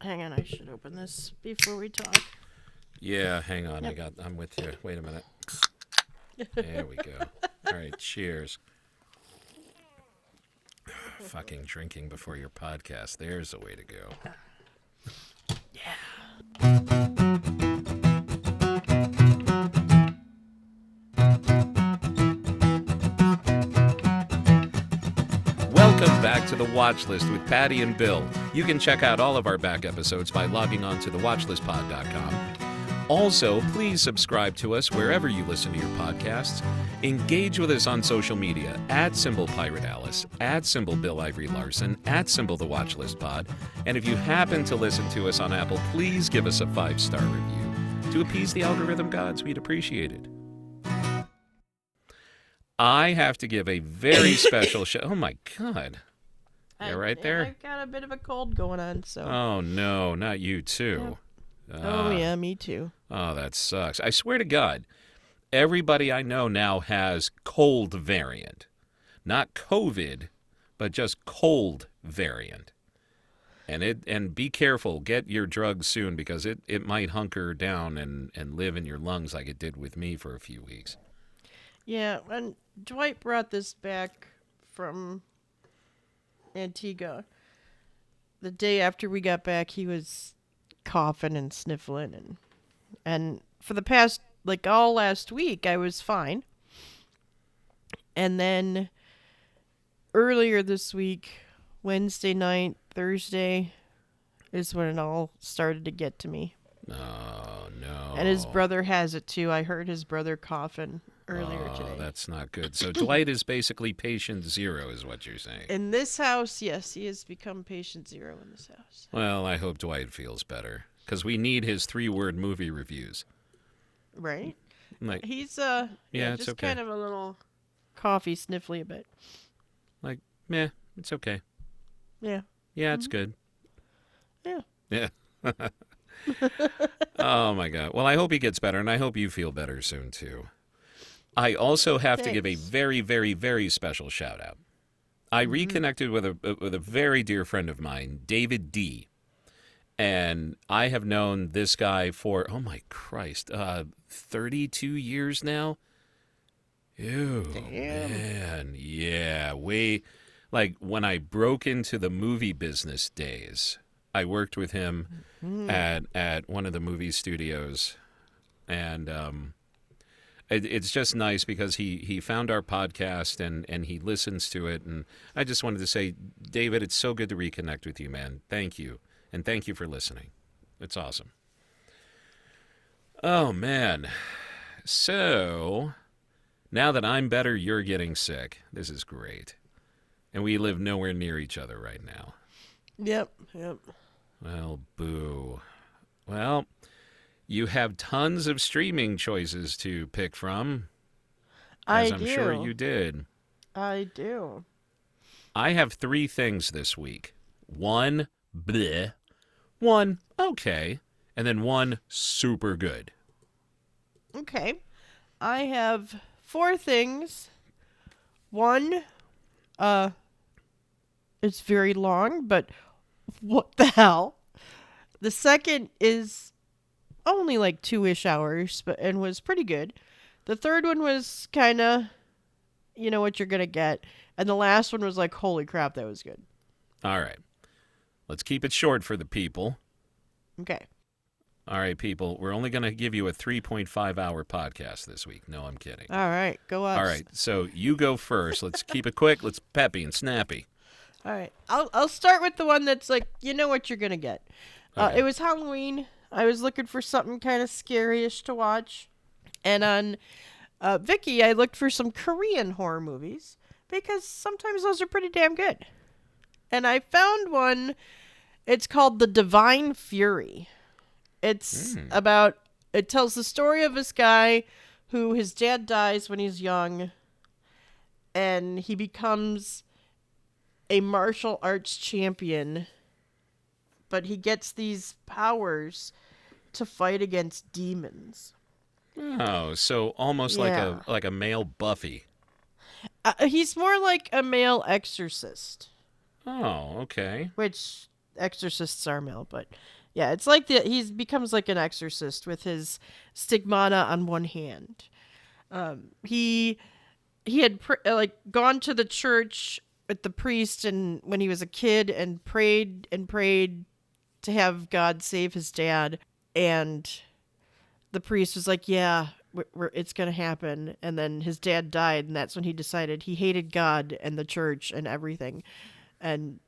Hang on, I should open this before we talk. Yeah, hang on. I got. I'm with you. Wait a minute. There we go. All right. Cheers. Fucking drinking before your podcast. There's a way to go. To the Watch List with Pattie and Bill. You can check out all of our back episodes by logging on to thewatchlistpod.com. Also, please subscribe to us wherever you listen to your podcasts. Engage with us on social media at symbol Pirate Alice, at symbol Bill Ivory Larson, at symbol The Watch List Pod. And if you happen to listen to us on Apple, please give us a five star review. To appease the algorithm gods, we'd appreciate it. I have to give a very special show. Oh my God. I- Yeah, right there. I've got a bit of a cold going on, so. Oh no, not you too. oh Ah. yeah, me too. Oh, that sucks. I swear to God, everybody I know now has cold variant. Not COVID, but just cold variant. And it and be careful, get your drugs soon because it, it might hunker down and, and live in your lungs like it did with me for a few weeks. Yeah, and Dwight brought this back from Antigua, the day after we got back, he was coughing and sniffling, and and for the past like all last week, I was fine. And then earlier this week, Wednesday night, Thursday, is when it all started to get to me. Oh no. And his brother has it too. I heard his brother coughing earlier oh, today. that's not good. So Dwight is basically patient zero, is what you're saying. In this house, yes, he has become patient zero in this house. Well, I hope Dwight feels better because we need his three-word movie reviews. Right? Like, He's uh yeah, Yeah, it's just okay. kind of a little coffee sniffly a bit. like, meh, it's okay. Yeah. Yeah, it's good. Yeah. Yeah. oh my god. Well, I hope he gets better, and I hope you feel better soon too. I also have to give a very, very, very special shout out. I reconnected with a with a very dear friend of mine, David D. And I have known this guy for oh my Christ, uh, thirty two years now. Ew, man, yeah, way like when I broke into the movie business days. I worked with him at at one of the movie studios, and um, it, it's just nice because he he found our podcast and and he listens to it, and I just wanted to say, David, it's so good to reconnect with you, man. Thank you, and thank you for listening. It's awesome. Oh man, so now that I'm better, you're getting sick. This is great, and we live nowhere near each other right now. Yep. Yep. Well, boo. Well, you have tons of streaming choices to pick from, I as I'm do. sure you did. I do. I have three things this week. One, bleh. One, okay. And then one, super good. Okay. I have four things. One, uh, it's very long, but what the hell? The second is only like two ish hours, but and was pretty good. The third one was kind of, you know what you're gonna get, and the last one was like, holy crap, that was good. All right. Let's keep it short for the people. Okay. All right, people. We're only going to give you a 3.5 hour podcast this week. No, I'm kidding. All right. Go us. All right. So you go first. Let's keep it quick. Let's peppy and snappy. All right. I'll I'll start with the one that's like you know what you're gonna get. Uh, Okay. it was Halloween. I was looking for something kind of scary-ish to watch, and on uh, Viki, I looked for some Korean horror movies because sometimes those are pretty damn good. And I found one. It's called The Divine Fury. It's about. It tells the story of this guy who his dad dies when he's young, and he becomes a martial arts champion, but he gets these powers to fight against demons. Oh, so almost Yeah. like a like a male Buffy. Uh, he's more like a male exorcist, Oh, okay. which exorcists are male, but yeah, it's like the he becomes like an exorcist with his stigmata on one hand. Um, he he had pr- uh, like gone to the church with the priest and when he was a kid and prayed and prayed to have God save his dad and the priest was like, "Yeah, we're, we're, it's gonna happen." And then his dad died, and that's when he decided he hated God and the church and everything, and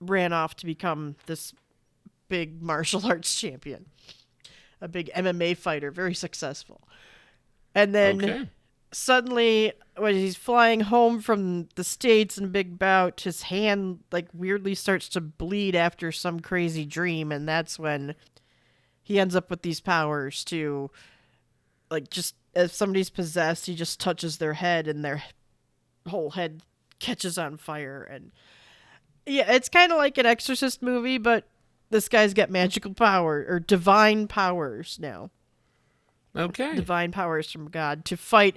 ran off to become this big martial arts champion, a big MMA fighter, very successful. And then Okay. Suddenly, when he's flying home from the states in a big bout, his hand like weirdly starts to bleed after some crazy dream, and that's when he ends up with these powers to, like, just if somebody's possessed, he just touches their head, and their whole head catches on fire, and yeah, it's kind of like an Exorcist movie, but this guy's got magical power or divine powers now Okay. divine powers from God to fight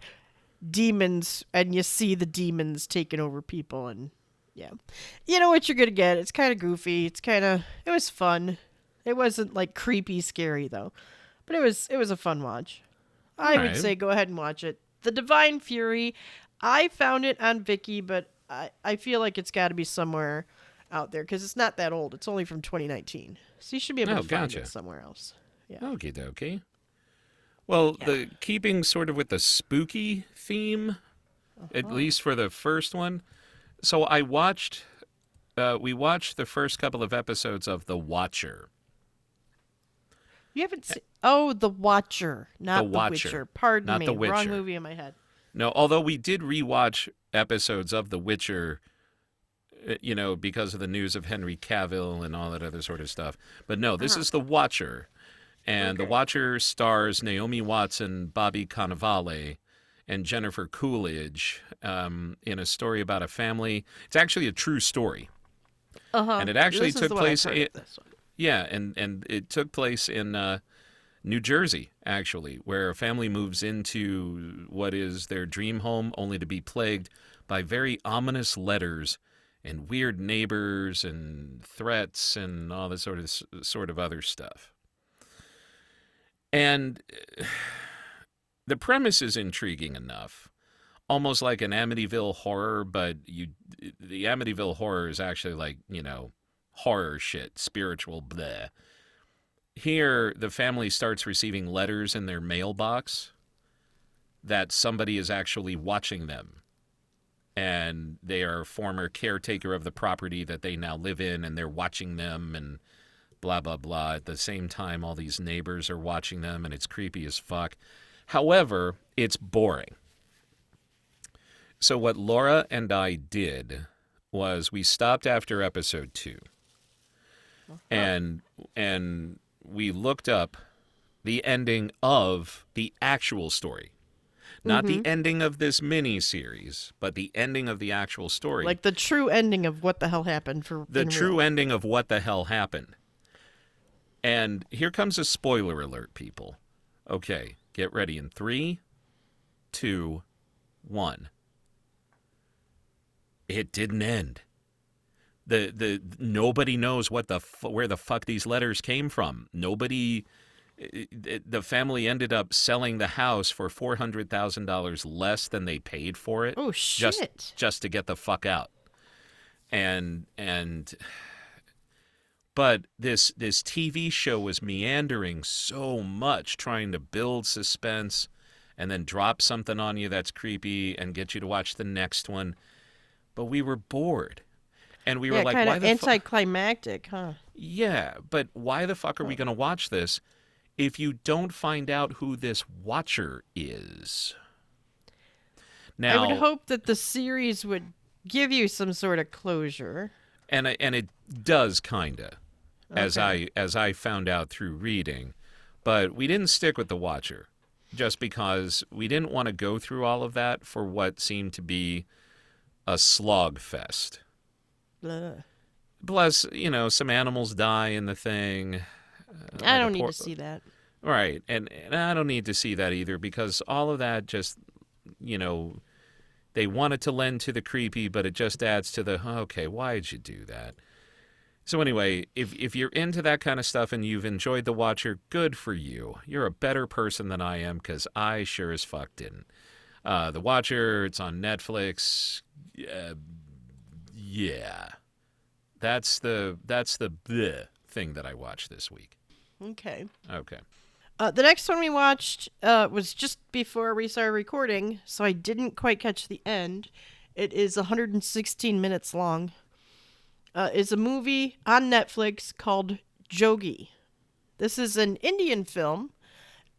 demons, and you see the demons taking over people, and yeah, you know what you're gonna get. It's kind of goofy. It's kind of it was fun. It wasn't like creepy, scary though, but it was it was a fun watch. I would say go ahead and watch it. The Divine Fury. I found it on Viki, but I I feel like it's got to be somewhere out there because it's not that old. It's only from 2019, so you should be able Oh, to find gotcha. it somewhere else. Okie dokie. Well, Yeah. the keeping sort of with the spooky theme, at Uh-huh. least for the first one. So I watched, uh, we watched the first couple of episodes of The Watcher. You haven't seen? Oh, The Watcher, not The, Watcher, Witcher. Pardon not me, The wrong movie in my head. No, although we did rewatch episodes of The Witcher, uh, you know, because of the news of Henry Cavill and all that other sort of stuff. But no, this is The Watcher. And The Watcher stars Naomi Watson, Bobby Cannavale, and Jennifer Coolidge um, in a story about a family. It's actually a true story. Uh-huh. And it actually This is took the one I've place heard i- of this one. Yeah, and and it took place in uh, New Jersey, actually, where a family moves into what is their dream home, only to be plagued by very ominous letters and weird neighbors and threats and all this sort of sort of other stuff. And the premise is intriguing enough. Almost like an Amityville horror, but you the Amityville horror is actually like, you know, horror shit, spiritual bleh. Here, the family starts receiving letters in their mailbox that somebody is actually watching them. And they are a former caretaker of the property that they now live in, and they're watching them and blah, blah, blah. At the same time, all these neighbors are watching them, and it's creepy as fuck. However, it's boring. So, what Laura and I did was we stopped after episode 2 uh-huh. and and we looked up the ending of the actual story not the mm-hmm. ending of this mini series but the ending of the actual story Like the true ending of what the hell happened for the true real. ending of what the hell happened and here comes a spoiler alert people okay get ready in three two one it didn't end the the nobody knows what the where the fuck these letters came from. Nobody eh, eh, the family ended up selling the house for four hundred thousand dollars less than they paid for it, Oh just shit! just to get the fuck out. And and but this this TV show was meandering so much, trying to build suspense, and then drop something on you that's creepy and get you to watch the next one. But we were bored. And we yeah, were like, kind why of the fuck? anticlimactic, huh? Yeah, but why the fuck are we going to watch this if you don't find out who this watcher is? Now, I would hope that the series would give you some sort of closure. and and it does kinda, as I as I found out through reading, but we didn't stick with the watcher, just because we didn't want to go through all of that for what seemed to be a slog fest. Blah. Plus, you know, some animals die in the thing. Uh, I like don't need por- to see that. Right, and, and I don't need to see that either because all of that just, you know, they wanted to lend to the creepy, but it just adds to the "Oh, okay. Why did you do that? So anyway, if if you're into that kind of stuff and you've enjoyed The Watcher, good for you. You're a better person than I am because I sure as fuck didn't. Uh, the Watcher, it's on Netflix. Uh, yeah, that's the that's the bleh thing that I watched this week. Okay. Okay. Uh, the next one we watched uh, was just before we started recording, so I didn't quite catch the end. It is 116 minutes long. Uh, it's a movie on Netflix called Jogi. This is an Indian film,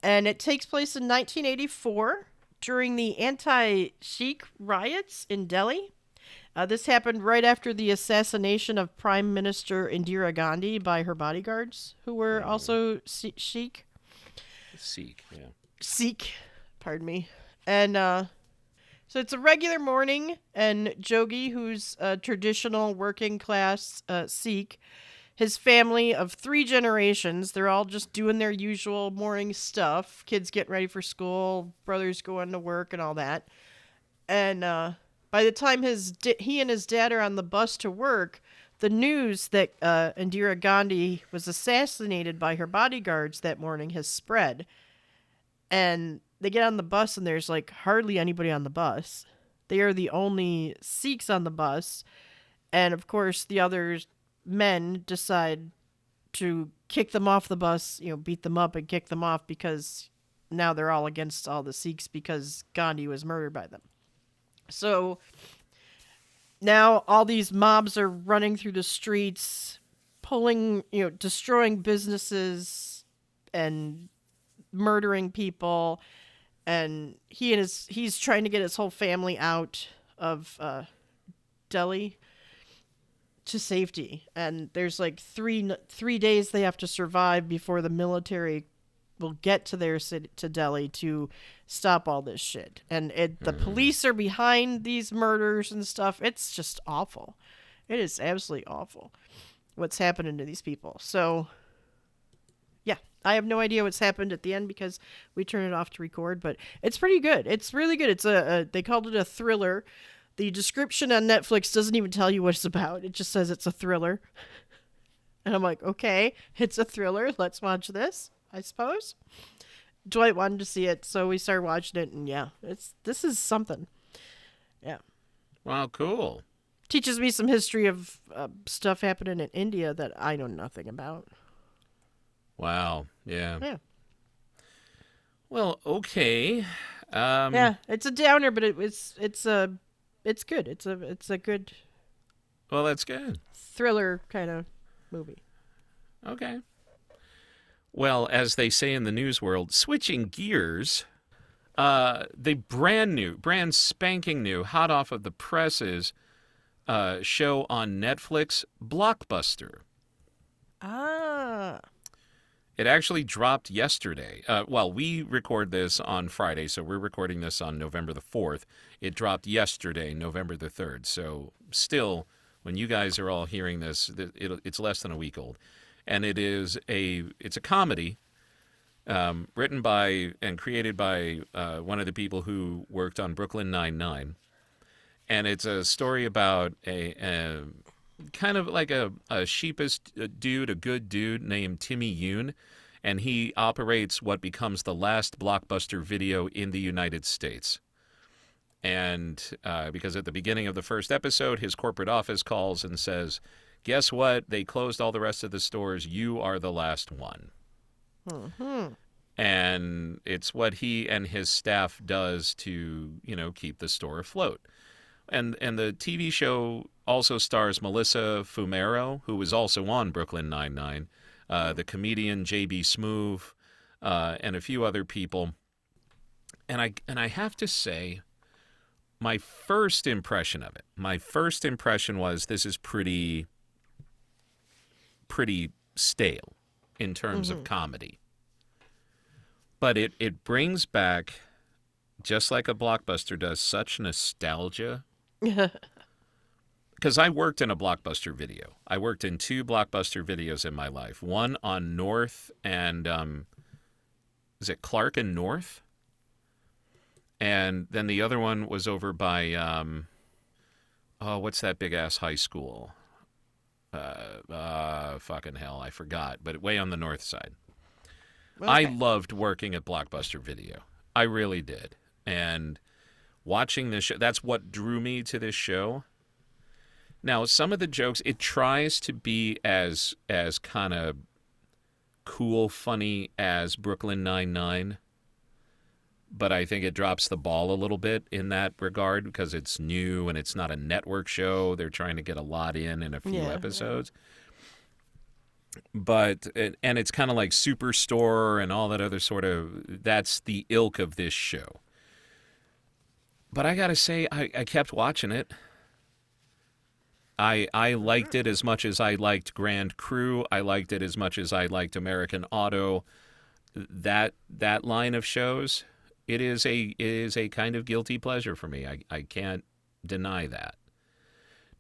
and it takes place in 1984 during the anti Sikh riots in Delhi. Uh, this happened right after the assassination of Prime Minister Indira Gandhi by her bodyguards, who were also Si- Sikh. Yeah. Sikh, pardon me. And uh, so it's a regular morning, and Jogi, who's a traditional working class uh, Sikh, his family of three generations, they're all just doing their usual morning stuff. Kids getting ready for school, brothers going to work, and all that. And uh, by the time his he and his dad are on the bus to work, the news that uh, Indira Gandhi was assassinated by her bodyguards that morning has spread. And they get on the bus, and there's like hardly anybody on the bus. They are the only Sikhs on the bus. And of course, the other men decide to kick them off the bus, you know, beat them up and kick them off because now they're all against all the Sikhs because Gandhi was murdered by them. So now all these mobs are running through the streets, pulling, you know, destroying businesses and murdering people. And he and his he's trying to get his whole family out of uh, Delhi to safety. And there's like three three days they have to survive before the military will get to their city to Delhi to stop all this shit. And it the police are behind these murders and stuff. It's just awful. It is absolutely awful what's happening to these people. So yeah, I have no idea what's happened at the end because we turned it off to record, but it's pretty good. It's really good. It's a, a they called it a thriller. The description on Netflix doesn't even tell you what it's about. It just says it's a thriller. And I'm like, okay, it's a thriller. Let's watch this, I suppose. Dwight wanted to see it, so we started watching it, and yeah, it's this is something. Yeah, Wow, cool. teaches me some history of uh, stuff happening in India that I know nothing about. Wow. Yeah. Yeah, Well, okay. Um, yeah, it's a downer, but it, it's it's a it's good. It's a it's a good Well, that's good. thriller kind of movie. Okay. Well, as they say in the news world, switching gears, uh, the brand new, brand spanking new, hot off of the presses uh, show on Netflix, Blockbuster. Ah, It actually dropped yesterday. Uh, well, we record this on Friday, so we're recording this on November the 4th. It dropped yesterday, November the 3rd. So, still, when you guys are all hearing this, it, it's less than a week old. And it is a it's a comedy um, written by and created by uh, one of the people who worked on Brooklyn Nine Nine, and it's a story about a, a kind of like a, a sheepish dude, a good dude named Timmy Yoon, and he operates what becomes the last blockbuster video in the United States. And uh, because at the beginning of the first episode, his corporate office calls and says, Guess what? They closed all the rest of the stores. You are the last one. And it's what he and his staff does to, you know, keep the store afloat and and the TV show also stars Melissa Fumero, who was also on Brooklyn Nine Nine, uh, the comedian JB Smoove, uh, and a few other people. And I and I have to say, my first impression of it, my first impression was this is pretty, pretty stale in terms of comedy. But it it brings back, just like a blockbuster does, such nostalgia because I worked in a blockbuster video. I worked in two blockbuster videos in my life. One on North and um, is it Clark and North? And then the other one was over by um, oh, what's that big ass high school? uh, uh, fucking hell, I forgot, but way on the north side. I loved working at Blockbuster Video. I really did. And watching this show, that's what drew me to this show. Now, some of the jokes, it tries to be as as kind of cool, funny as Brooklyn Nine Nine, but I think it drops the ball a little bit in that regard because it's new and it's not a network show. They're trying to get a lot in in a few Yeah, yeah. episodes. But and and it's kind of like Superstore and all that other sort of that's the ilk of this show. But I gotta say, I, I kept watching it. I I liked it as much as I liked Grand Crew. I liked it as much as I liked American Auto. That that line of shows, it is a it is a kind of guilty pleasure for me. I, I can't deny that.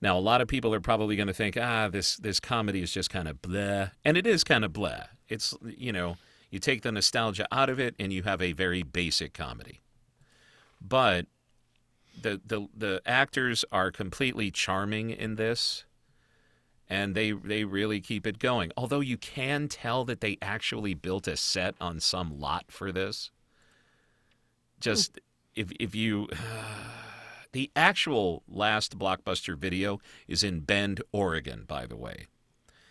Now a lot of people are probably going to think, ah, this this comedy is just kind of bleh, and it is kind of bleh. It's you know you take the nostalgia out of it and you have a very basic comedy. But the the the actors are completely charming in this and they they really keep it going. Although you can tell that they actually built a set on some lot for this. Just if if you the actual last blockbuster video is in Bend Oregon by the way.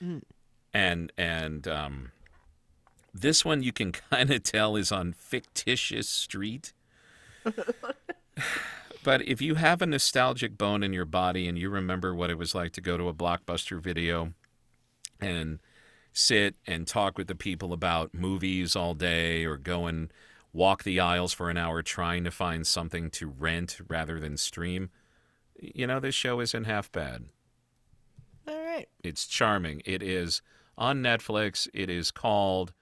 Mm. and and um this one you can kind of tell is on fictitious street but if you have a nostalgic bone in your body and you remember what it was like to go to a blockbuster video and sit and talk with the people about movies all day or go and walk the aisles for an hour trying to find something to rent rather than stream, you know, this show isn't half bad. All right. It's charming. It is on Netflix. It is called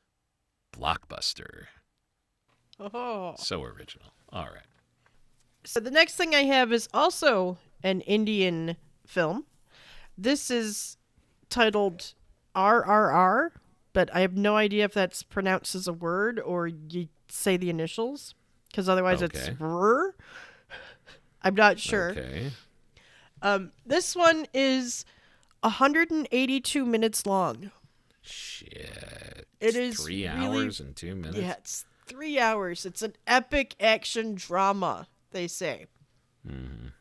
Blockbuster. Oh. So original. All right. So the next thing I have is also an Indian film. This is titled RRR, but I have no idea if that's pronounced as a word or you say the initials, because otherwise it's Okay. RR. I'm not sure. Okay. Um, this one is 182 minutes long. Shit. It's three really- hours and two minutes. Yeah, it's three hours. It's an epic action drama, they say. Mhm.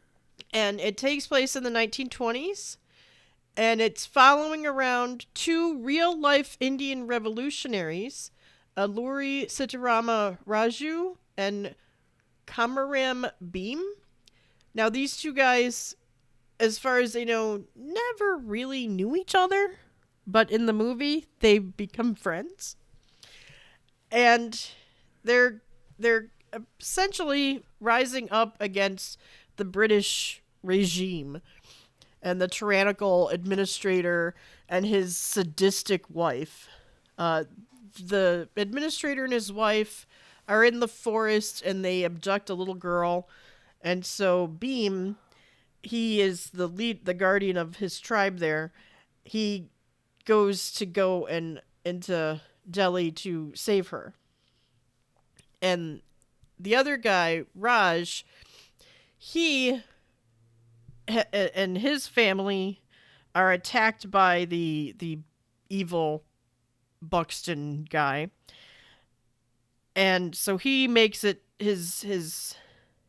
And it takes place in the 1920s. And it's following around two real life Indian revolutionaries, Alluri Sitarama Raju and Komaram Bheem. Now, these two guys, as far as they know, never really knew each other, but in the movie, they become friends. And they're they're essentially rising up against the British regime and the tyrannical administrator and his sadistic wife. Uh, the administrator and his wife are in the forest and they abduct a little girl, and so Bheem, he is the lead, the guardian of his tribe there. He goes to go and into Delhi to save her. And the other guy, Raj, he and his family are attacked by the the evil Buxton guy. And so he makes it his his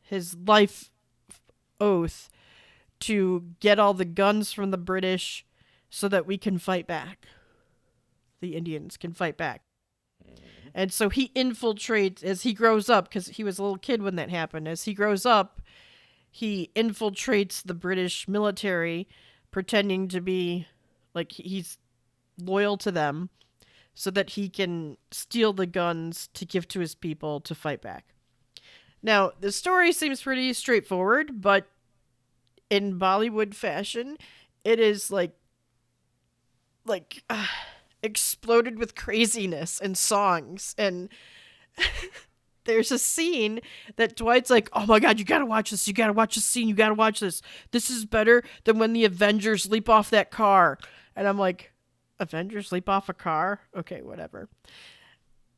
his life oath to get all the guns from the British so that we can fight back. The Indians can fight back. And so he infiltrates as he grows up because he was a little kid when that happened. As he grows up, he infiltrates the British military, pretending to be like he's loyal to them so that he can steal the guns to give to his people to fight back. Now, the story seems pretty straightforward, but in Bollywood fashion, it is like like uh, exploded with craziness and songs and there's a scene that Dwight's like, "Oh my god, you got to watch this. You got to watch this scene. You got to watch this. This is better than when the Avengers leap off that car." And I'm like, "Avengers leap off a car? Okay, whatever."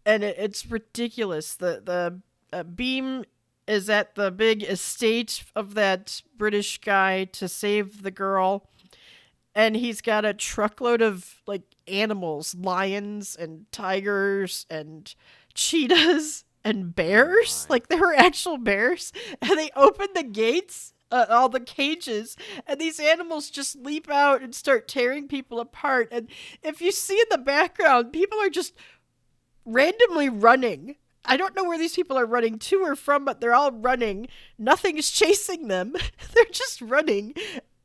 And it, it's ridiculous. The the uh, Bheem is at the big estate of that British guy to save the girl. And he's got a truckload of like animals, lions and tigers and cheetahs and bears. my. like there were actual bears, and they open the gates. Uh, all the cages and these animals just leap out and start tearing people apart and if you see in the background people are just randomly running I don't know where these people are running to or from, but they're all running. Nothing's chasing them. they're just running.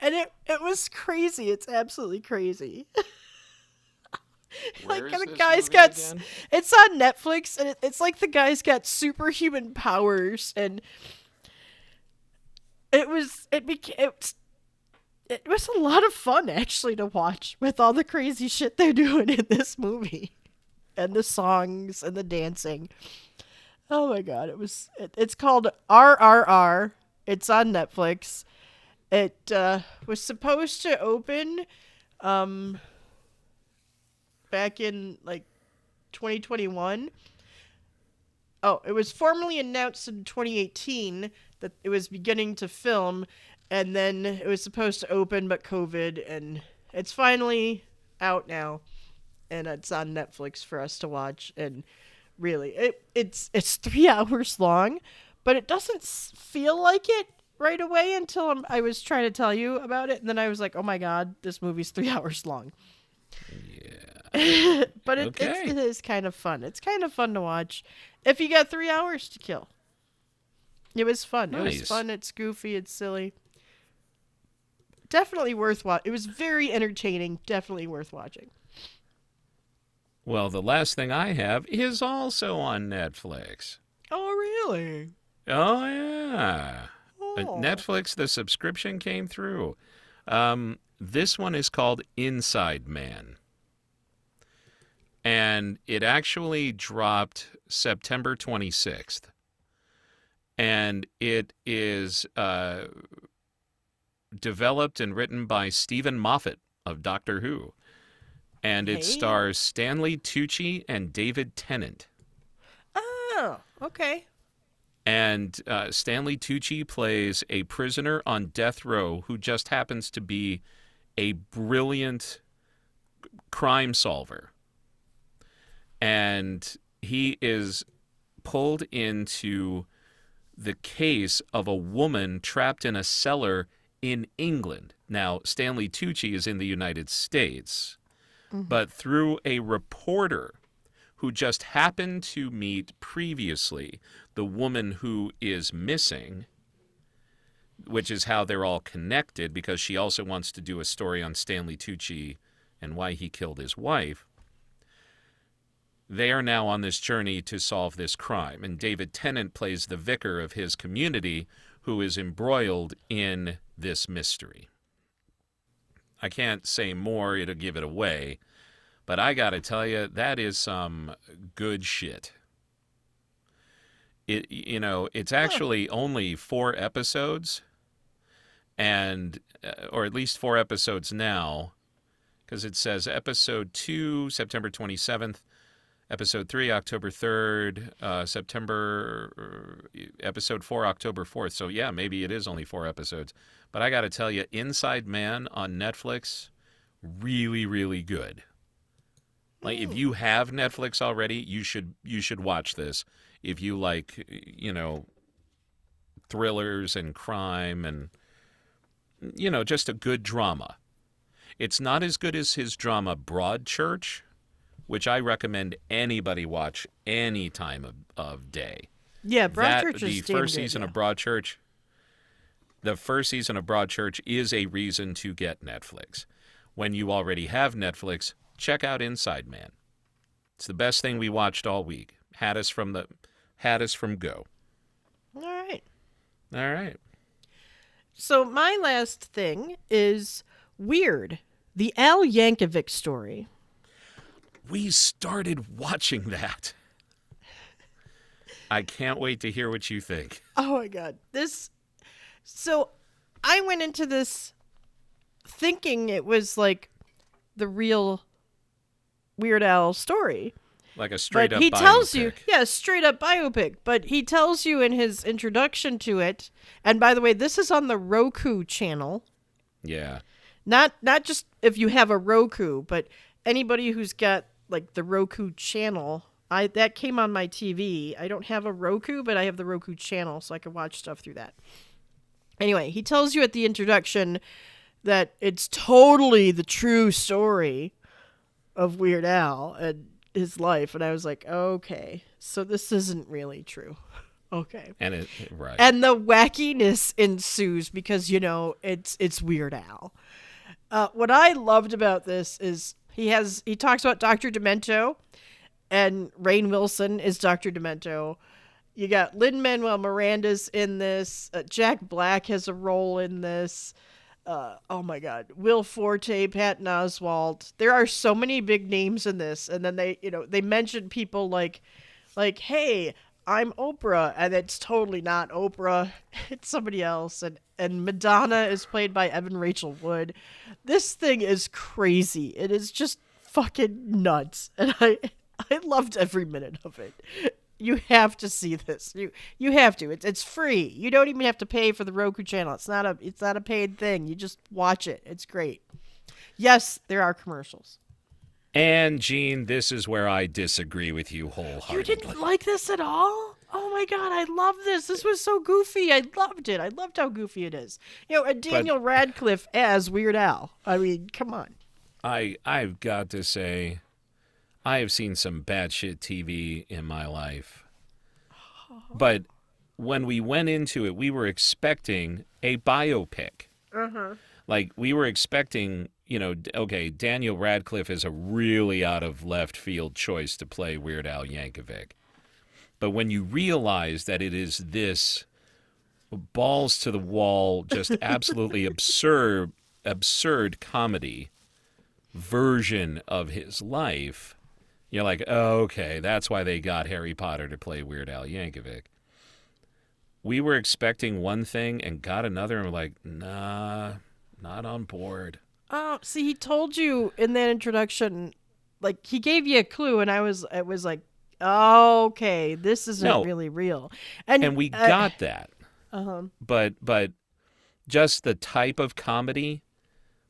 And it, it was crazy. It's absolutely crazy. like the guy's got again? it's on Netflix and it, it's like the guy's got superhuman powers and it was it became it, it was a lot of fun actually to watch with all the crazy shit they're doing in this movie and the songs and the dancing. Oh my god, it was it, it's called RRR. It's on Netflix. It uh, was supposed to open um back in like 2021. Oh, it was formally announced in 2018 that it was beginning to film and then it was supposed to open but COVID and it's finally out now and it's on Netflix for us to watch. And really, it it's it's three hours long, but it doesn't feel like it right away until I'm, I was trying to tell you about it, and then I was like, oh my god, this movie's three hours long. Yeah. but it, Okay. it's, it is kind of fun. It's kind of fun to watch if you got three hours to kill. It was fun. It was fun. It's goofy. It's silly. Definitely worth watching. It was very entertaining. Definitely worth watching. Well, the last thing I have is also on Netflix. Oh, really? Oh yeah. Oh. Netflix, the subscription came through. Um, this one is called Inside Man. And it actually dropped September 26th. And it is uh, developed and written by Steven Moffat of Doctor Who. And it Hey. stars Stanley Tucci and David Tennant. Oh, okay. And uh, Stanley Tucci plays a prisoner on death row who just happens to be a brilliant crime solver. And he is pulled into the case of a woman trapped in a cellar in England. Now, Stanley Tucci is in the United States, but through a reporter who just happened to meet previously the woman who is missing, which is how they're all connected because she also wants to do a story on Stanley Tucci and why he killed his wife. They are now on this journey to solve this crime, and David Tennant plays the vicar of his community who is embroiled in this mystery. I can't say more, it'll give it away. But I got to tell you, that is some good shit. It you know, it's actually only 4 episodes and uh, or at least 4 episodes now because it says episode 2 September 27th, episode 3 October 3rd, uh, September uh, episode 4 October 4th. So yeah, maybe it is only 4 episodes. But I got to tell you, Inside Man on Netflix really really good. Like if you have Netflix already, you should you should watch this. If you like, you know, thrillers and crime and you know, just a good drama. It's not as good as his drama Broadchurch, which I recommend anybody watch any time of, of day. Yeah, Broadchurch the is damn first good, season yeah. of Broadchurch the first season of Broadchurch is a reason to get Netflix. When you already have Netflix, check out Inside Man. It's the best thing we watched all week. Had us from the had us from go. All right. All right. So my last thing is Weird, the Al Yankovic story. We started watching that. I can't wait to hear what you think. Oh my god. This So I went into this thinking it was like the real Weird Al story. Like a straight but up he tells you, biopic. yeah, straight up biopic. But he tells you in his introduction to it, and by the way, this is on the Roku channel. Yeah. Not not just if you have a Roku, but anybody who's got like the Roku channel. I that came on my TV. I don't have a Roku, but I have the Roku channel, so I can watch stuff through that. Anyway, he tells you at the introduction that it's totally the true story of Weird Al and his life, and I was like, okay, so this isn't really true. Okay. And it right. And the wackiness ensues because you know it's it's Weird Al. Uh, what I loved about this is he has he talks about Dr. Demento, and Rainn Wilson is Dr. Demento. You got Lin Manuel Miranda's in this. Uh, Jack Black has a role in this. Uh, oh my God, Will Forte, Patton Oswalt. There are so many big names in this, and then they, you know, they mention people like, like, hey, I'm Oprah, and it's totally not Oprah. It's somebody else, and and Madonna is played by Evan Rachel Wood. This thing is crazy. It is just fucking nuts, and I I loved every minute of it. You have to see this. You you have to. It's it's free. You don't even have to pay for the Roku channel. It's not a it's not a paid thing. You just watch it. It's great. Yes, there are commercials. And Gene, this is where I disagree with you wholeheartedly. You didn't like this at all? Oh my god, I love this. This was so goofy. I loved it. I loved how goofy it is. You know, Daniel Radcliffe as Weird Al. I mean, come on. I I've got to say, I have seen some bad shit TV in my life. But when we went into it, we were expecting a biopic. Uh-huh. Like we were expecting, you know, okay, Daniel Radcliffe is a really out of left field choice to play Weird Al Yankovic. But when you realize that it is this balls to the wall, just absolutely absurd, absurd comedy version of his life, you're like, oh, okay, that's why they got Harry Potter to play Weird Al Yankovic. We were expecting one thing and got another, and we're like, nah, not on board. Oh, see, he told you in that introduction, like he gave you a clue, and I was, it was like, oh, okay, this isn't No. really real, and And we uh, got that. uh-huh. but but just the type of comedy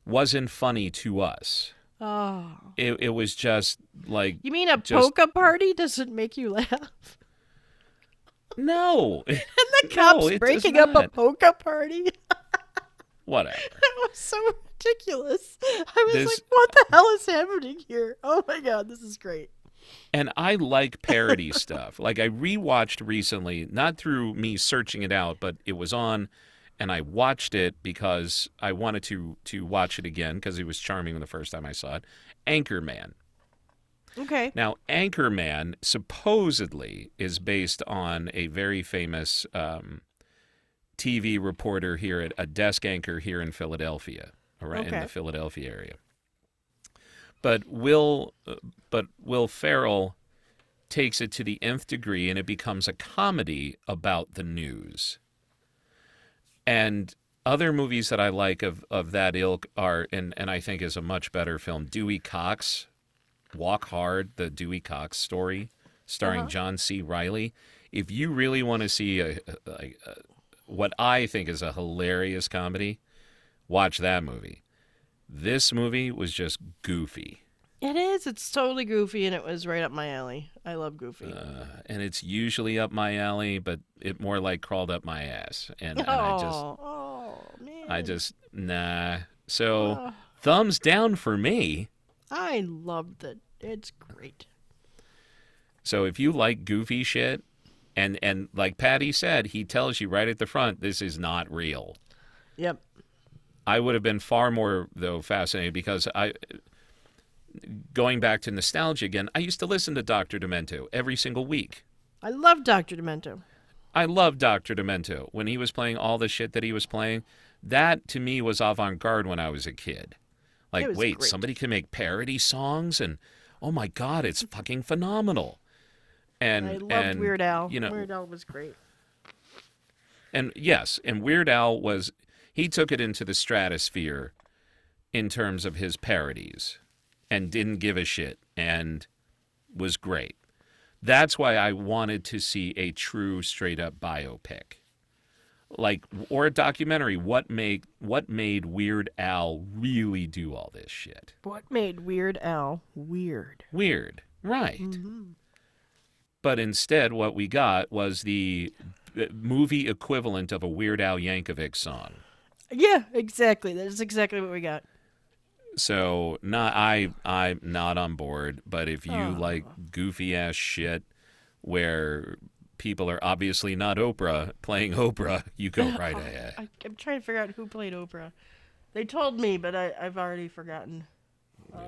wasn't funny to us. Oh, It it was just like you mean a Just- polka party doesn't make you laugh? no, And the cops does breaking up a polka party. whatever. That was so ridiculous. I was This- like, what the hell is happening here? Oh my god, this is great. And I like parody stuff. Like I rewatched recently, not through me searching it out, but it was on and I watched it because I wanted to to watch it again because it was charming the first time I saw it. Anchorman. Okay. Now, Anchorman supposedly is based on a very famous um, TV reporter here at a desk anchor here in Philadelphia, around in the Philadelphia area. But Will, uh, but Will Ferrell takes it to the nth degree, and it becomes a comedy about the news. And other movies that I like of, of that ilk are, and, and I think is a much better film, Dewey Cox, Walk Hard, the Dewey Cox story, starring Uh-huh. John C. Reilly. If you really want to see a, a, a, what I think is a hilarious comedy, watch that movie. This movie was just goofy, It is. It's totally goofy, and it was right up my alley. I love Goofy. uh, and it's usually up my alley, but it more like crawled up my ass, and, and I just, oh, oh man. I just nah. So Oh, thumbs down for me. I loved it. It's great. So if you like goofy shit, and and like Pattie said, he tells you right at the front, this is not real. Yep. I would have been far more though fascinated because I going back to nostalgia again, I used to listen to Dr. Demento every single week. I love Doctor Demento. I love Dr. Demento when he was playing all the shit that he was playing. That to me was avant-garde when I was a kid. Like, wait, great. somebody can make parody songs and oh my god, it's fucking phenomenal. And I loved and, Weird Al. You know, Weird Al was great. And yes, and Weird Al was he took it into the stratosphere in terms of his parodies and didn't give a shit and was great. That's why I wanted to see a true straight up biopic like or a documentary what made what made Weird Al really do all this shit. What made Weird Al weird? Weird, right? Mm-hmm. But instead, what we got was the uh, movie equivalent of a Weird Al Yankovic song. Yeah, exactly. That is exactly what we got. So not I I'm not on board. But if you Aw. like goofy ass shit where people are obviously not Oprah playing Oprah, you go right ahead. I, I'm trying to figure out who played Oprah. They told me, but I, I've already forgotten. Oh.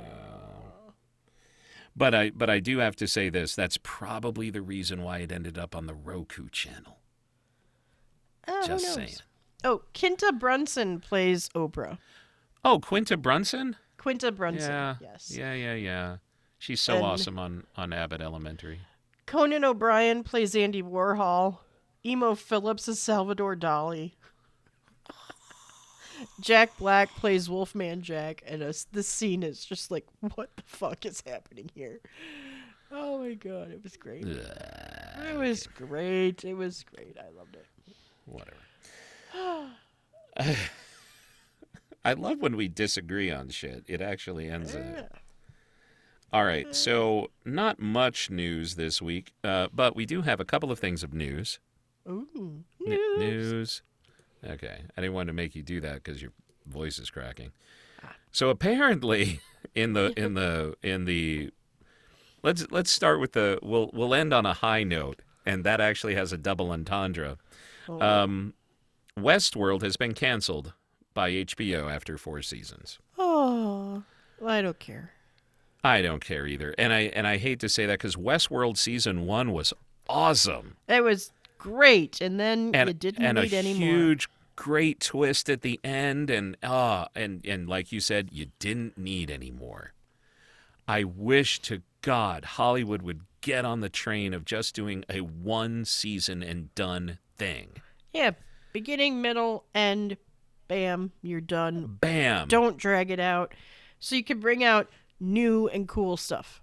But I but I do have to say this. That's probably the reason why it ended up on the Roku channel. Oh, who Just saying. Oh, Quinta Brunson plays Oprah. Oh, Quinta Brunson? Quinta Brunson. Yeah. Yes. Yeah, yeah, yeah. She's so And- awesome on on Abbott Elementary. Conan O'Brien plays Andy Warhol. Emo Philips is Salvador Dali. Jack Black plays Wolfman Jack, and us this scene is just like, what the fuck is happening here? Oh my god, it was great. It was great. It was great. I loved it. Whatever. I love when we disagree on shit. It actually ends it. All right, so not much news this week, uh, but we do have a couple of things of news. Ooh. N- News. news. Okay, I didn't want to make you do that because your voice is cracking. So apparently, in the in the in the let's let's start with the we'll we'll end on a high note, and that actually has a double entendre. Oh. Um, Westworld has been canceled by HBO after four seasons. Oh, well, I don't care. I don't care either, and I and I hate to say that because Westworld season one was awesome. It was great, and then and, you didn't and need any more. huge great twist at the end and ah and and like you said you didn't need any more i wish to god hollywood would get on the train of just doing a one season and done thing Yeah, beginning, middle, end, bam, you're done. bam Don't drag it out, so you can bring out new and cool stuff.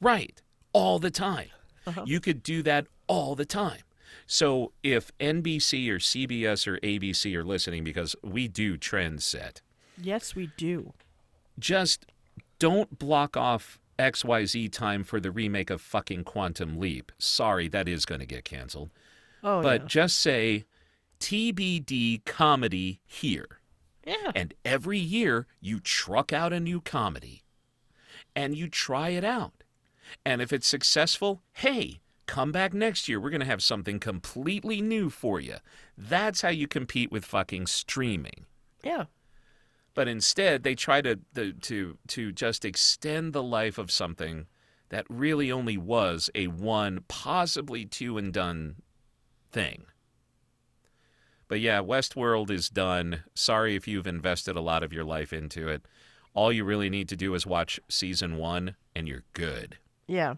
right all the time Uh-huh. you could do that all the time so if nbc or cbs or abc are listening because we do trend set Yes, we do. just don't block off XYZ time for the remake of fucking Quantum Leap. Sorry, that is going to get canceled. Oh but just say TBD comedy here. yeah. And every year you truck out a new comedy and you try it out. And if it's successful, hey, come back next year. We're going to have something completely new for you. That's how you compete with fucking streaming. yeah. But instead, they try to, the, to, to just extend the life of something that really only was a one, possibly two and done thing. But yeah, Westworld is done. Sorry if you've invested a lot of your life into it. All you really need to do is watch season one, and you're good. Yeah.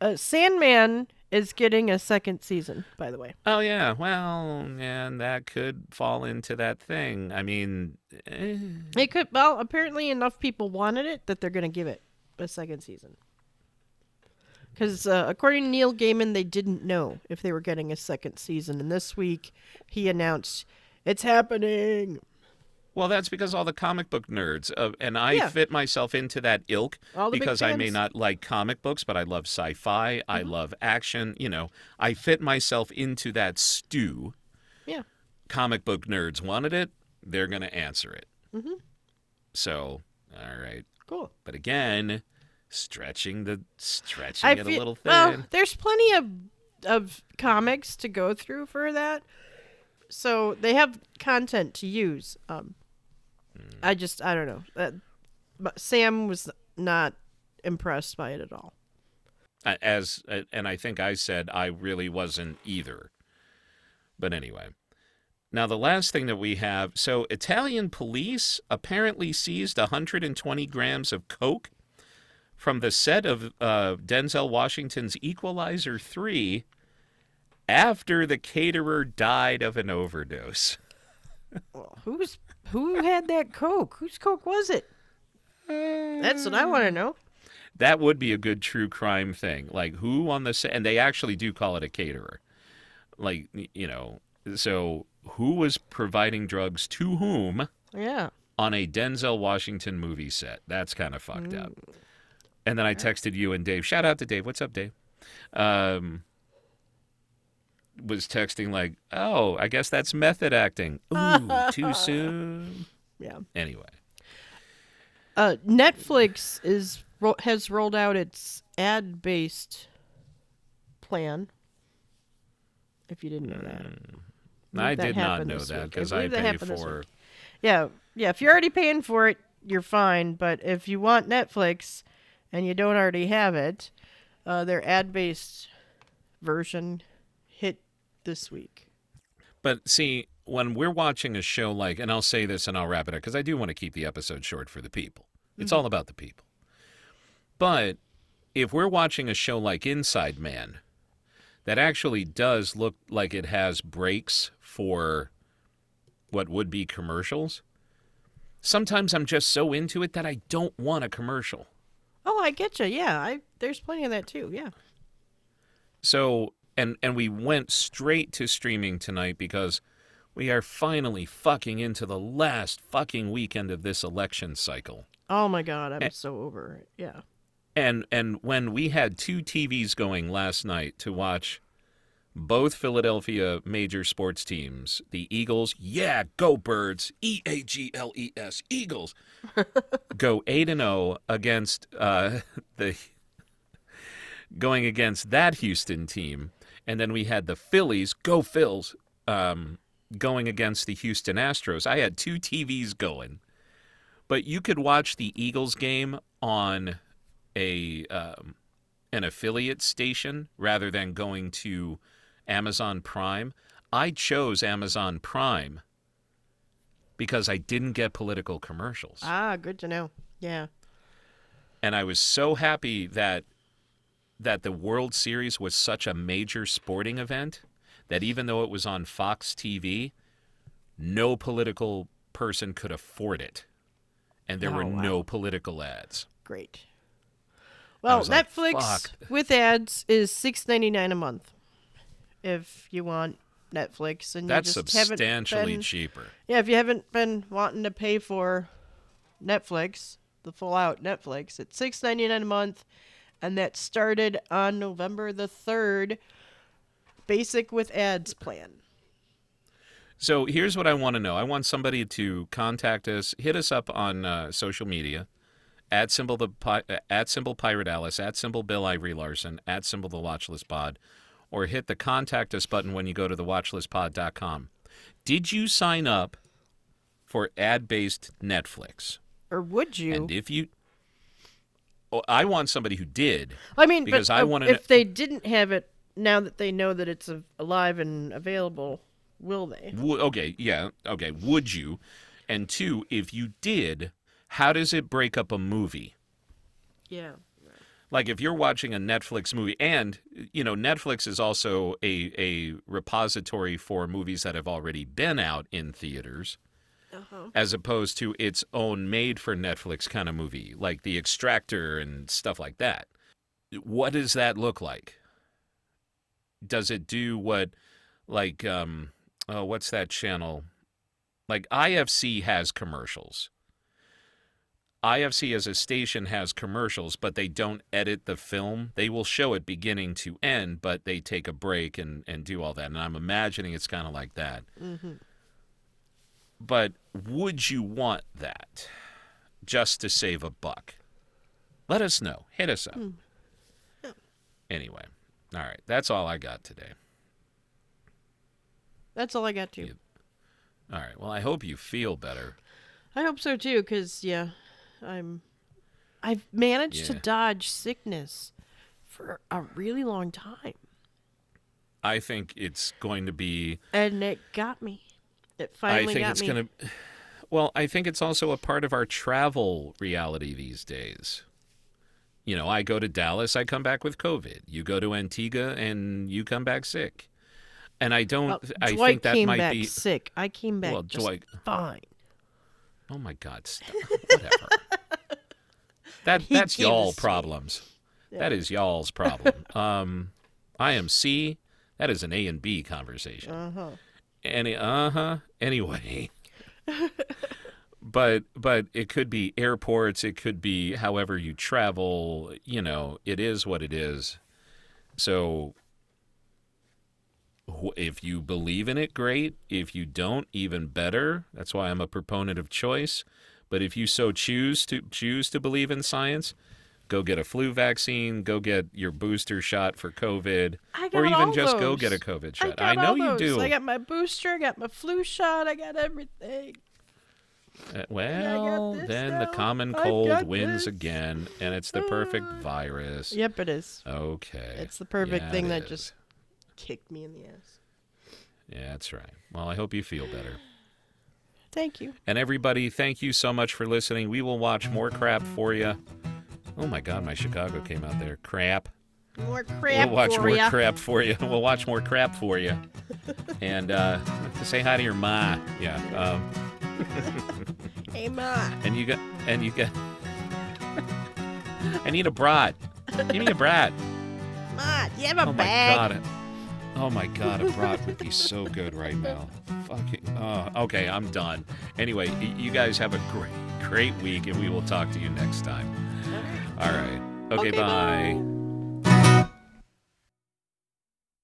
Uh, Sandman is getting a second season, by the way. Oh yeah, well, and that could fall into that thing. I mean, eh, It could. Well, apparently enough people wanted it that they're going to give it a second season. Because uh, according to Neil Gaiman, they didn't know if they were getting a second season, and this week he announced it's happening. well, that's because all the comic book nerds, uh, and I Yeah. fit myself into that ilk All the big because I may. Mm-hmm. not like comic books, but I love sci-fi. I love action. You know, I fit myself into that stew. Yeah. Comic book nerds wanted it; they're going to answer it. Mhm. So, all right, Cool. but again, stretching the stretching I it a little thin. well. There's plenty of of comics to go through for that, so they have content to use. Um, Hmm. I just I don't know. Uh, but Sam was not impressed by it at all. As and I think I said I really wasn't either. But anyway. Now the last thing that we have, so Italian police apparently seized 120 grams of coke from the set of uh, Denzel Washington's Equalizer 3 after the caterer died of an overdose. Well, who's who had that coke? Whose coke was it? That's what I want to know. That would be a good true crime thing. Like who on the set, and they actually do call it a caterer. Like you know, So, who was providing drugs to whom Yeah. on a Denzel Washington movie set? That's kind of fucked up. And then I texted you and Dave. Shout out to Dave. What's up, Dave? Um, was texting like, "Oh, I guess that's method acting." Ooh, too soon. Yeah. Anyway, Uh, Netflix is has rolled out its ad-based plan. If you didn't know that. believe I that did not know that because I I, pay for. Yeah, yeah. If you're already paying for it, you're fine. But if you want Netflix and you don't already have it, uh, their ad-based version hit this week. But see, when we're watching a show like, and I'll say this and I'll wrap it up because I do want to keep the episode short for the people. It's all about the people. But if we're watching a show like Inside Man, that actually does look like it has breaks for what would be commercials. Sometimes I'm just so into it that I don't want a commercial. Oh, I get you. Yeah, I there's plenty of that too. Yeah. So, and and we went straight to streaming tonight because we are finally fucking into the last fucking weekend of this election cycle. Oh my God, I'm Eh. so over it. Yeah. And and when we had two TVs going last night to watch both Philadelphia major sports teams, the Eagles, yeah, go Birds, E A G L E S, Eagles, go 8 and 0 against uh, the going against that Houston team, and then we had the Phillies, go Phils, um, going against the Houston Astros. I had two TVs going, but you could watch the Eagles game on a um, an affiliate station rather than going to Amazon Prime. I chose Amazon Prime because I didn't get political commercials. Ah, good to know. Yeah. and I was so happy that that the World Series was such a major sporting event that even though it was on Fox TV, no political person could afford it. And there were Oh, wow. no political ads. Great. Well, was like, Netflix with ads is six ninety nine a month. If you want Netflix and That's you just substantially been, cheaper. yeah, if you haven't been wanting to pay for Netflix, the full out Netflix, it's six ninety nine a month, and that started on November the third. Basic with ads plan. So here's what I want to know. I want somebody to contact us, hit us up on uh, social media, at symbol the uh, at symbol pirate Alice, at symbol Bill Ivory Larson, at symbol the Watchlist Pod, or hit the contact us button when you go to the watchlistpod.com. Did you sign up for ad-based Netflix? Or would you? And if you, oh, I want somebody who did. I mean, because but I uh, wanna if they didn't have it now that they know that it's alive and available, will they? Okay, yeah, okay. Would you? And two, if you did, how does it break up a movie? Yeah. Like if you're watching a Netflix movie, and you know Netflix is also a a repository for movies that have already been out in theaters, Uh-huh. as opposed to its own made for Netflix kind of movie, like The Extractor and stuff like that. What does that look like? Does it do what, like, um, oh, what's that channel? Like IFC has commercials. IFC as a station has commercials, but they don't edit the film. They will show it beginning to end, but they take a break and, and do all that. And I'm imagining it's kind of like that. Mm-hmm. But would you want that just to save a buck? Let us know. Hit us up. Anyway, all right. That's all I got today. That's all I got to. Yeah. All right. Well, I hope you feel better. I hope so too, because yeah, I'm. I've managed to dodge sickness for a really long time, I think it's going to be and it got me. It finally I think got it's me. going to. Well, I think it's also a part of our travel reality these days. You know, I go to Dallas, I come back with COVID. You go to Antigua, and you come back sick. And I don't. Well, I Dwight think that came might back be. sick. I came back Well, just Dwight- fine. Oh my God! Stop. Whatever. That that's y'all problems. That is y'all's problem. um, I am C. That is an A and B conversation. Uh huh. Any uh huh. Anyway. but but it could be airports. It could be however you travel. You know, it is what it is. So if you believe in it, great. If you don't, even better. That's why I'm a proponent of choice. But if you so choose to choose to believe in science, go get a flu vaccine, go get your booster shot for COVID, or even just those. go get a COVID I, shot. got know you do. I got my booster, I got my flu shot, I got everything. Uh, well, then the common cold wins this. again, and it's the perfect Uh, virus. Yep, it is. Okay. It's the perfect Yeah, thing that is. just kicked me in the ass. Yeah, that's right. Well, I hope you feel better. Thank you. And everybody, thank you so much for listening. We will watch more crap for you. Oh my God, my Chicago came out there. Crap. More crap we'll watch for more ya. crap for you. We'll watch more crap for you. And uh, say hi to your ma. Yeah. Um, Hey, Ma. and you got. And you got. I need a brat. Give me a brat. Ma, do you have a Oh my bag? god. Oh my god, a brat would be so good right now. Fucking. Oh, okay, I'm done. Anyway, you guys have a great, great week, and we will talk to you next time. All right. Okay, Okay, bye. bye.